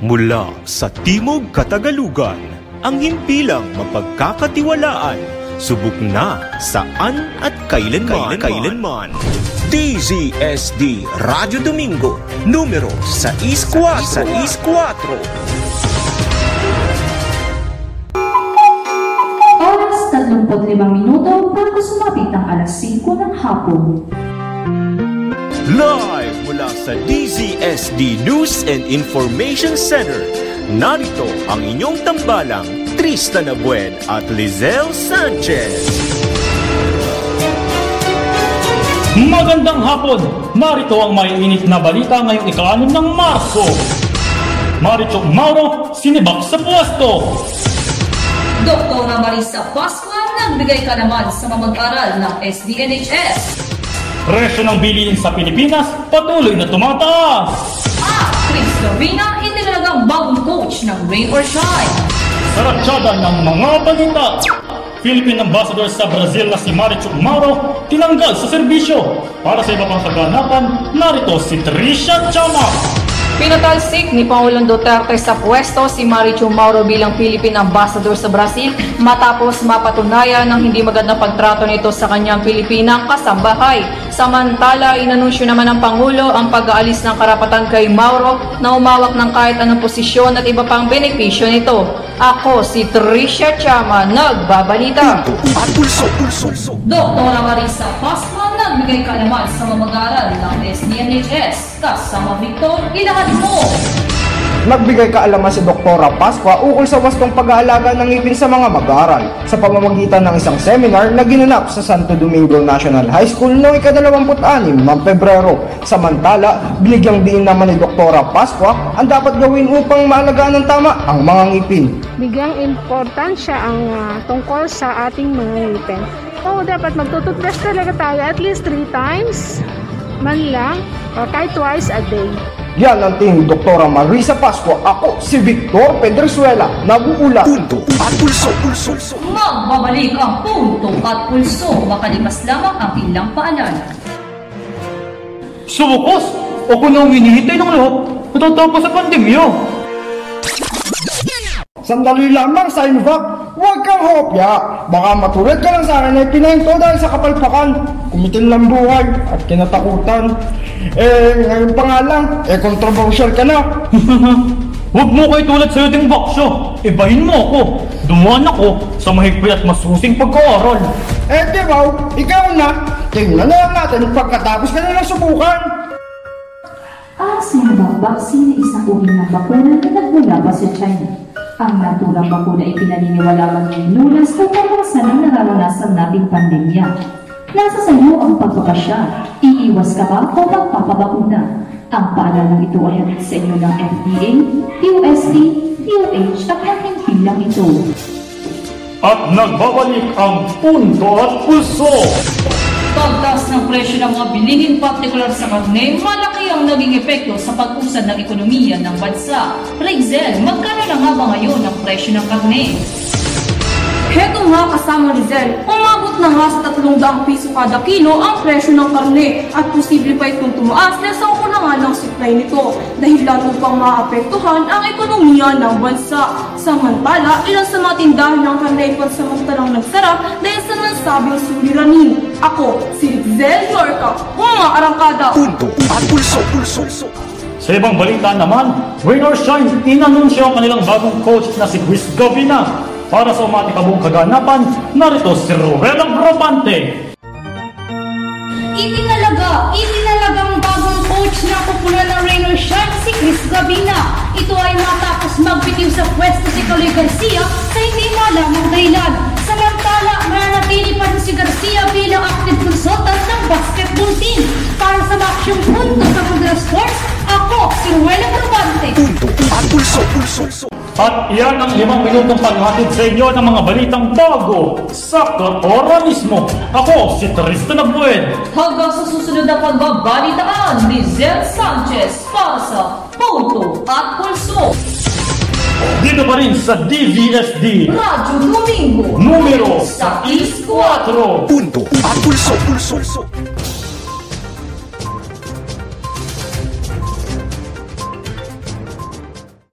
Mula sa Timog Katagalugan, ang himpilang mapagkakatiwalaan, subok na saan at kailanman. kailanman. DZSD Radio Domingo, numero 64. Sa 64. Oras 35 minuto bago sumapit ang alas 5 ng hapon. Live mula sa DZSD News and Information Center. Narito ang inyong tambalang Tristan Abuen at Lizelle Sanchez. Magandang hapon! Narito ang maiinit na balita ngayong ika-6 ng Marso. Maricho Mauro, sinibak sa pwesto. Doktora Marisa Pascual nagbigay ka naman sa mga mag-aral ng SDNHS. Presyo ng bilihin sa Pilipinas patuloy na tumataas. At Chris Lovina inilalagang bagong coach ng Rain or Shine. Saratsyada ng mga balita. Philippine Ambassador sa Brazil na si Maricho Mauro tinanggal sa serbisyo. Para sa iba pang kaganapan, narito si Trisha Chama. Pinatalsik ni Pangulong Duterte sa pwesto si Marichu Mauro bilang Philippine Ambassador sa Brazil matapos mapatunayan ng hindi magandang pagtrato nito sa kanyang Pilipinang kasambahay. Samantala, inanunsyo naman ng Pangulo ang pag-aalis ng karapatan kay Mauro na umawak ng kahit anong posisyon at iba pang benepisyo nito. Ako si Tricia Chama, nagbabalita. Doktora Marisa Pascual nagbigay ka naman sa mga mag-aral ng SDNHS. Kasama Victor, ilahad mo! Nagbigay kaalaman si Doktora Pasqua ukol sa wastong pag-aalaga ng ngipin sa mga mag-aaral sa pamamagitan ng isang seminar na ginanap sa Santo Domingo National High School noong ika-26 ng Pebrero. Samantala, binigyang diin naman ni Doktora Pasqua ang dapat gawin upang maalagaan ng tama ang mga ngipin. bigyang importansya ang ah, tungkol sa ating mga ngipin. Oo, dapat magtututbrush talaga tayo at least 3 times man lang or kahit twice a day. Yan ang tingin ni Doktora Marisa Pasqua. Ako si Victor Pedrezuela, nag-uula. Punto at pulso, pulso. Magbabalik ang punto at pulso makalipas lamang ang ilang paalala. Subukos! Ako na ang hinihintay ng lahat natatapos sa pandemya. Sandali lamang sa Invac, huwag kang hopya. Baka matulad ka lang sa akin ay pinento dahil sa kapalpakan. Kumitin lang buhay at kinatakutan. Eh, ngayon pa nga lang, eh controversial ka na. Huwag mo kayo tulad sa ating baksyo. Ibahin mo ako. Dumaan ako sa mahigpit at masusing pagkaaral. Eh, di ba, ikaw na. Tingnan na lang natin pagkatapos ka na lang subukan. Ang sinabang vaccine ay isang uri ng bakuna na nagmula pa sa China. Ang naturang bakuna ay pinaniniwala ng lunas na pamasa ng nararanasan nating pandemya. Nasa sa iyo ang pagpapasya. Iiwas ka ba o magpapabakuna? Ang paalalang ito ay hatid sa inyo ng FDA, UST, DOH at ang hindi lang ito. At nagbabalik ang punto at pulso. Pagtaas ng presyo ng mga bilihin partikular sa karne, malaki ang naging epekto sa pag-usad ng ekonomiya ng bansa. Rexel, magkano na nga ba ngayon ang presyo ng karne? Heto nga kasama Rizel, umabot na nga sa 300 piso kada kilo ang presyo ng karne at posible pa itong tumaas dahil sa ukulangan ng supply nito dahil lalo pang maapektuhan ang ekonomiya ng bansa. Samantala, ilan sa mga tindahan ng karne ay pansamantalang nagsara dahil sa nansabing suliranin. Ako, si Rizel Yorka, mga arangkada. Punto at pulso, pulso. Sa ibang balita naman, Rain or Shine, inanunsyo ang kanilang bagong coach na si Chris Govina. Para sa umatikabong kaganapan, narito si Ruela Brabante. Itinalaga, itinalagang bagong coach na popular na or Shine si Chris Gabina. Ito ay matapos magbitiw sa pwesto si Kaloy Garcia sa hindi malamang dahilan. Samantala, mananatili pa si Garcia bilang active consultant ng basketball team. Para sa maksyong At iyan ang limang minutong paghatid sa inyo ng mga balitang bago, sakto ora mismo. Ako si Tristan Abuen. Hanggang sa susunod na pagbabalitaan ni Zel Sanchez para sa Punto at Pulso. Dito pa rin sa DVSD. Radyo Domingo. Numero sa 4. Punto at pulso, pulso.